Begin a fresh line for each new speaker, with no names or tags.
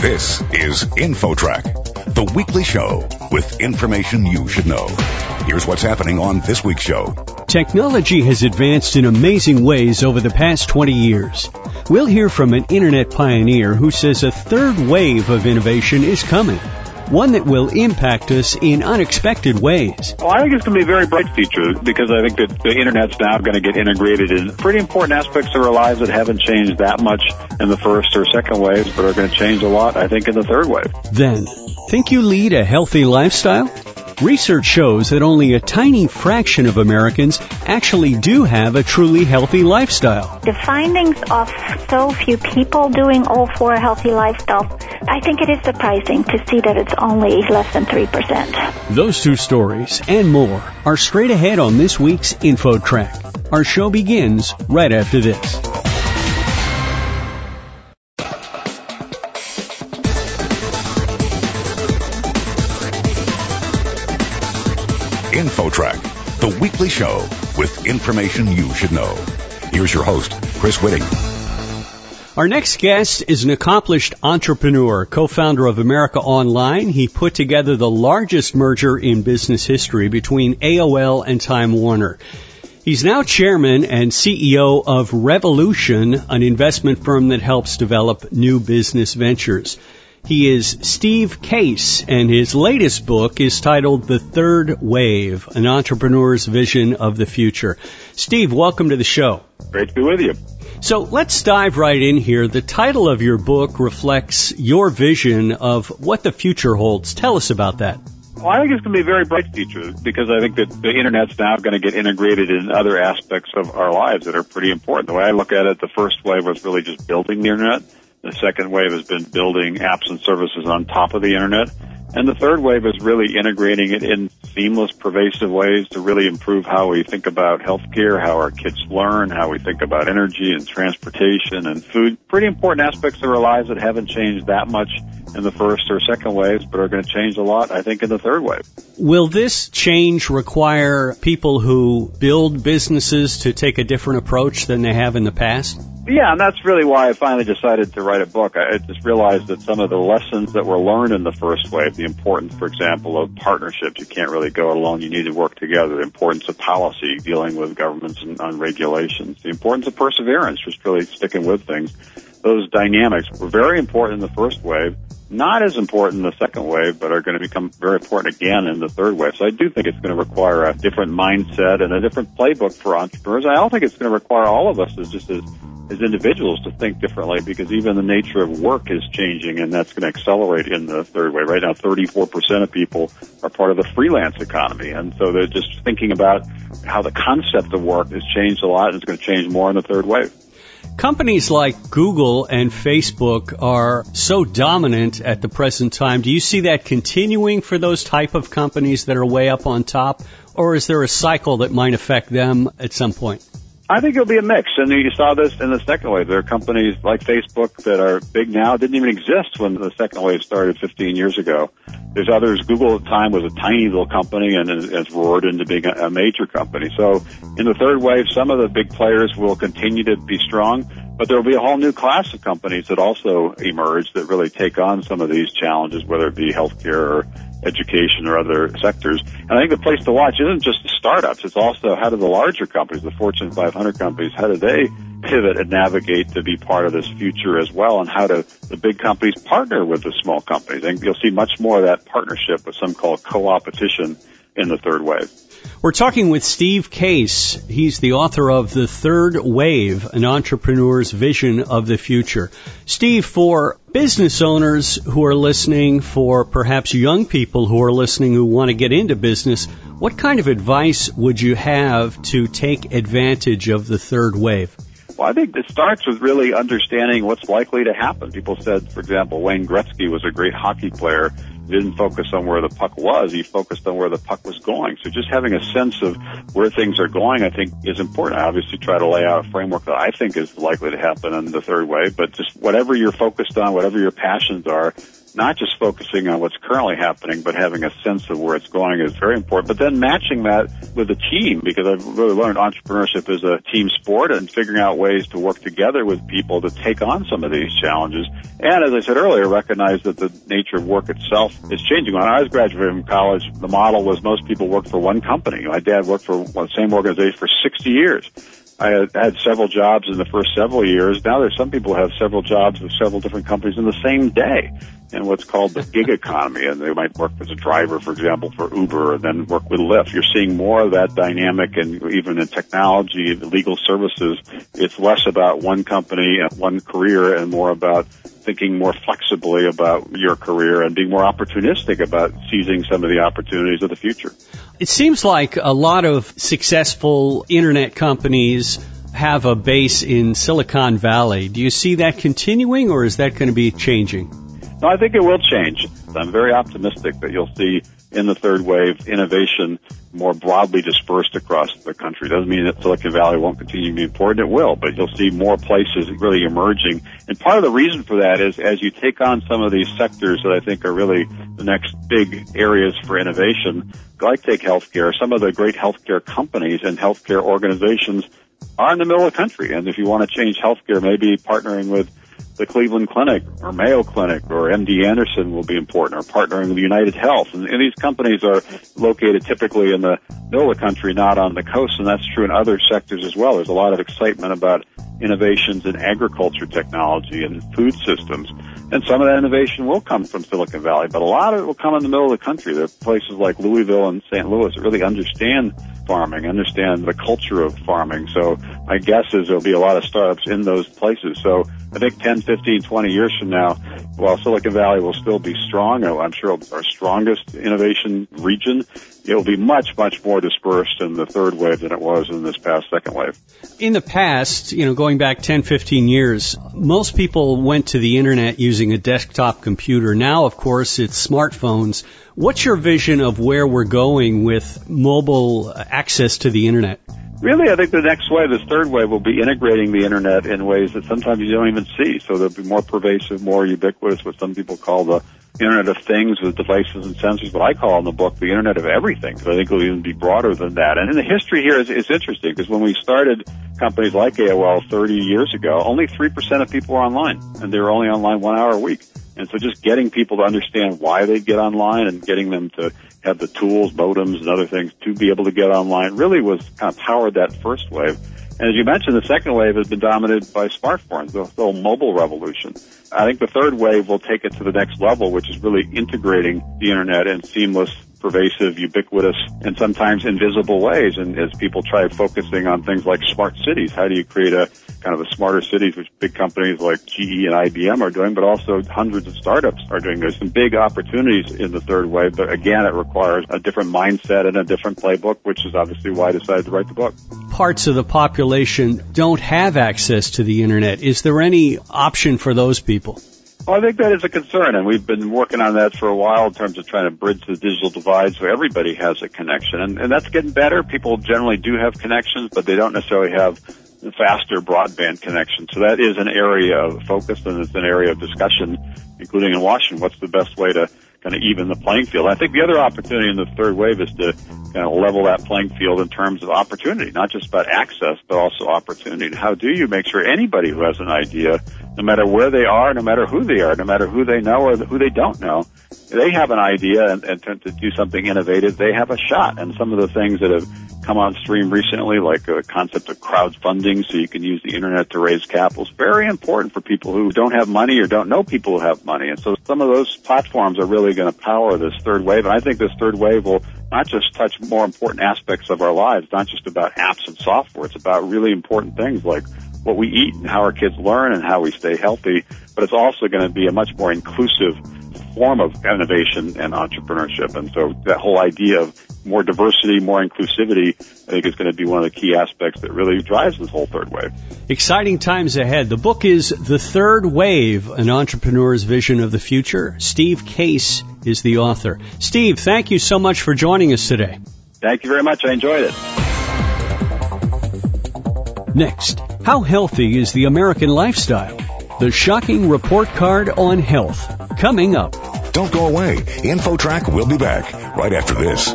This is InfoTrack, the weekly show with information you should know. Here's what's happening on this week's show.
Technology has advanced in amazing ways over the past 20 years. We'll hear from an internet pioneer who says a third wave of innovation is coming one that will impact us in unexpected ways.
Well, I think it's going to be a very bright future because I think that the internet's now going to get integrated in pretty important aspects of our lives that haven't changed that much in the first or second waves, but are going to change a lot, I think, in the third wave.
Then, think you lead a healthy lifestyle? Research shows that only a tiny fraction of Americans actually do have a truly healthy lifestyle.
The findings of so few people doing all four healthy lifestyle, I think it is surprising to see that it's only less than 3%.
Those two stories and more are straight ahead on this week's InfoTrack. Our show begins right after this.
InfoTrack, the weekly show with information you should know. Here's your host, Chris Whitting.
Our next guest is an accomplished entrepreneur, co-founder of America Online. He put together the largest merger in business history between AOL and Time Warner. He's now chairman and CEO of Revolution, an investment firm that helps develop new business ventures. He is Steve Case, and his latest book is titled The Third Wave, an entrepreneur's vision of the future. Steve, welcome to the show.
Great to be with you.
So let's dive right in here. The title of your book reflects your vision of what the future holds. Tell us about that.
Well, I think it's going to be a very bright future because I think that the internet's now going to get integrated in other aspects of our lives that are pretty important. The way I look at it, the first wave was really just building the internet. The second wave has been building apps and services on top of the internet. And the third wave is really integrating it in seamless, pervasive ways to really improve how we think about healthcare, how our kids learn, how we think about energy and transportation and food. Pretty important aspects of our lives that haven't changed that much in the first or second waves, but are going to change a lot, I think, in the third wave.
Will this change require people who build businesses to take a different approach than they have in the past?
Yeah, and that's really why I finally decided to write a book. I just realized that some of the lessons that were learned in the first wave, the importance, for example, of partnerships, you can't really go alone, you need to work together, the importance of policy, dealing with governments and on regulations, the importance of perseverance, just really sticking with things. Those dynamics were very important in the first wave, not as important in the second wave, but are going to become very important again in the third wave. So I do think it's going to require a different mindset and a different playbook for entrepreneurs. I don't think it's going to require all of us as just as as individuals to think differently because even the nature of work is changing and that's going to accelerate in the third way. Right now, 34% of people are part of the freelance economy. And so they're just thinking about how the concept of work has changed a lot and it's going to change more in the third wave.
Companies like Google and Facebook are so dominant at the present time. Do you see that continuing for those type of companies that are way up on top? Or is there a cycle that might affect them at some point?
I think it'll be a mix, and you saw this in the second wave. There are companies like Facebook that are big now, didn't even exist when the second wave started 15 years ago. There's others. Google at the time was a tiny little company and has roared into being a major company. So in the third wave, some of the big players will continue to be strong, but there will be a whole new class of companies that also emerge that really take on some of these challenges, whether it be healthcare or education or other sectors. And I think the place to watch isn't just the startups, it's also how do the larger companies, the Fortune 500 companies, how do they pivot and navigate to be part of this future as well and how do the big companies partner with the small companies. And you'll see much more of that partnership with some called co-opetition in the third wave.
We're talking with Steve Case. He's the author of The Third Wave, an entrepreneur's vision of the future. Steve, for business owners who are listening, for perhaps young people who are listening who want to get into business, what kind of advice would you have to take advantage of the third wave?
Well, I think it starts with really understanding what's likely to happen. People said, for example, Wayne Gretzky was a great hockey player didn't focus on where the puck was. He focused on where the puck was going. So just having a sense of where things are going, I think, is important. I obviously try to lay out a framework that I think is likely to happen in the third way, but just whatever you're focused on, whatever your passions are, not just focusing on what's currently happening, but having a sense of where it's going is very important. But then matching that with a team, because I've really learned entrepreneurship is a team sport and figuring out ways to work together with people to take on some of these challenges. And as I said earlier, recognize that the nature of work itself is changing. When I was graduating from college, the model was most people worked for one company. My dad worked for the same organization for 60 years. I had, several jobs in the first several years. Now there's some people who have several jobs with several different companies in the same day in what's called the gig economy. And they might work as a driver, for example, for Uber and then work with Lyft. You're seeing more of that dynamic and even in technology, legal services, it's less about one company and one career and more about thinking more flexibly about your career and being more opportunistic about seizing some of the opportunities of the future.
It seems like a lot of successful internet companies have a base in Silicon Valley. Do you see that continuing or is that going to be changing?
No, I think it will change. I'm very optimistic that you'll see in the third wave innovation more broadly dispersed across the country. Doesn't mean that Silicon Valley won't continue to be important. It will, but you'll see more places really emerging. And part of the reason for that is as you take on some of these sectors that I think are really the next big areas for innovation, like take healthcare, some of the great healthcare companies and healthcare organizations are in the middle of the country. And if you want to change healthcare, maybe partnering with the Cleveland Clinic or Mayo Clinic or MD Anderson will be important, or partnering with United Health. And, and these companies are located typically in the middle of the country, not on the coast, and that's true in other sectors as well. There's a lot of excitement about innovations in agriculture technology and food systems. And some of that innovation will come from Silicon Valley, but a lot of it will come in the middle of the country. There are places like Louisville and St. Louis that really understand farming, understand the culture of farming. So my guess is there'll be a lot of startups in those places. So I think 10, 15, 20 years from now, while Silicon Valley will still be strong, I'm sure our strongest innovation region, it will be much, much more dispersed in the third wave than it was in this past second wave.
In the past, you know, going back 10, 15 years, most people went to the internet using a desktop computer. Now, of course, it's smartphones. What's your vision of where we're going with mobile access to the internet?
Really, I think the next wave, this third wave, will be integrating the internet in ways that sometimes you don't even see. So they'll be more pervasive, more ubiquitous, what some people call the Internet of Things with devices and sensors, but I call in the book the Internet of Everything, because I think it'll even be broader than that. And in the history here is, is interesting, because when we started companies like AOL 30 years ago, only 3% of people were online, and they were only online one hour a week. And so just getting people to understand why they get online and getting them to have the tools, modems, and other things to be able to get online really was kind of powered that first wave. And as you mentioned, the second wave has been dominated by smartphones, the whole mobile revolution. I think the third wave will take it to the next level, which is really integrating the internet and seamless, pervasive, ubiquitous, and sometimes invisible ways. And as people try focusing on things like smart cities, how do you create a kind of a smarter cities, which big companies like GE and IBM are doing, but also hundreds of startups are doing. There's some big opportunities in the third wave, but again, it requires a different mindset and a different playbook, which is obviously why I decided to write the book.
Parts of the population don't have access to the internet. Is there any option for those people?
Well, I think that is a concern, and we've been working on that for a while in terms of trying to bridge the digital divide so everybody has a connection. And, and that's getting better. People generally do have connections, but they don't necessarily have faster broadband connection. So that is an area of focus and it's an area of discussion, including in Washington. What's the best way to kind of even the playing field? I think the other opportunity in the third wave is to kind of level that playing field in terms of opportunity, not just about access, but also opportunity. How do you make sure anybody who has an idea, no matter where they are, no matter who they are, no matter who they know or who they don't know, they have an idea and, and to, do something innovative, they have a shot. And some of the things that have come on stream recently, like the concept of crowdfunding, so you can use the internet to raise capital, is very important for people who don't have money or don't know people who have money. And so some of those platforms are really going to power this third wave. And I think this third wave will not just touch more important aspects of our lives, not just about apps and software. It's about really important things like what we eat and how our kids learn and how we stay healthy. But it's also going to be a much more inclusive form of innovation and entrepreneurship. And so that whole idea of more diversity, more inclusivity, I think is going to be one of the key aspects that really drives this whole third wave.
Exciting times ahead. The book is The Third Wave, an entrepreneur's vision of the future. Steve Case is the author. Steve, thank you so much for joining us today.
Thank you very much. I enjoyed it.
Next, how healthy is the American lifestyle? The shocking report card on health. Coming up.
Don't go away. InfoTrack will be back right after this.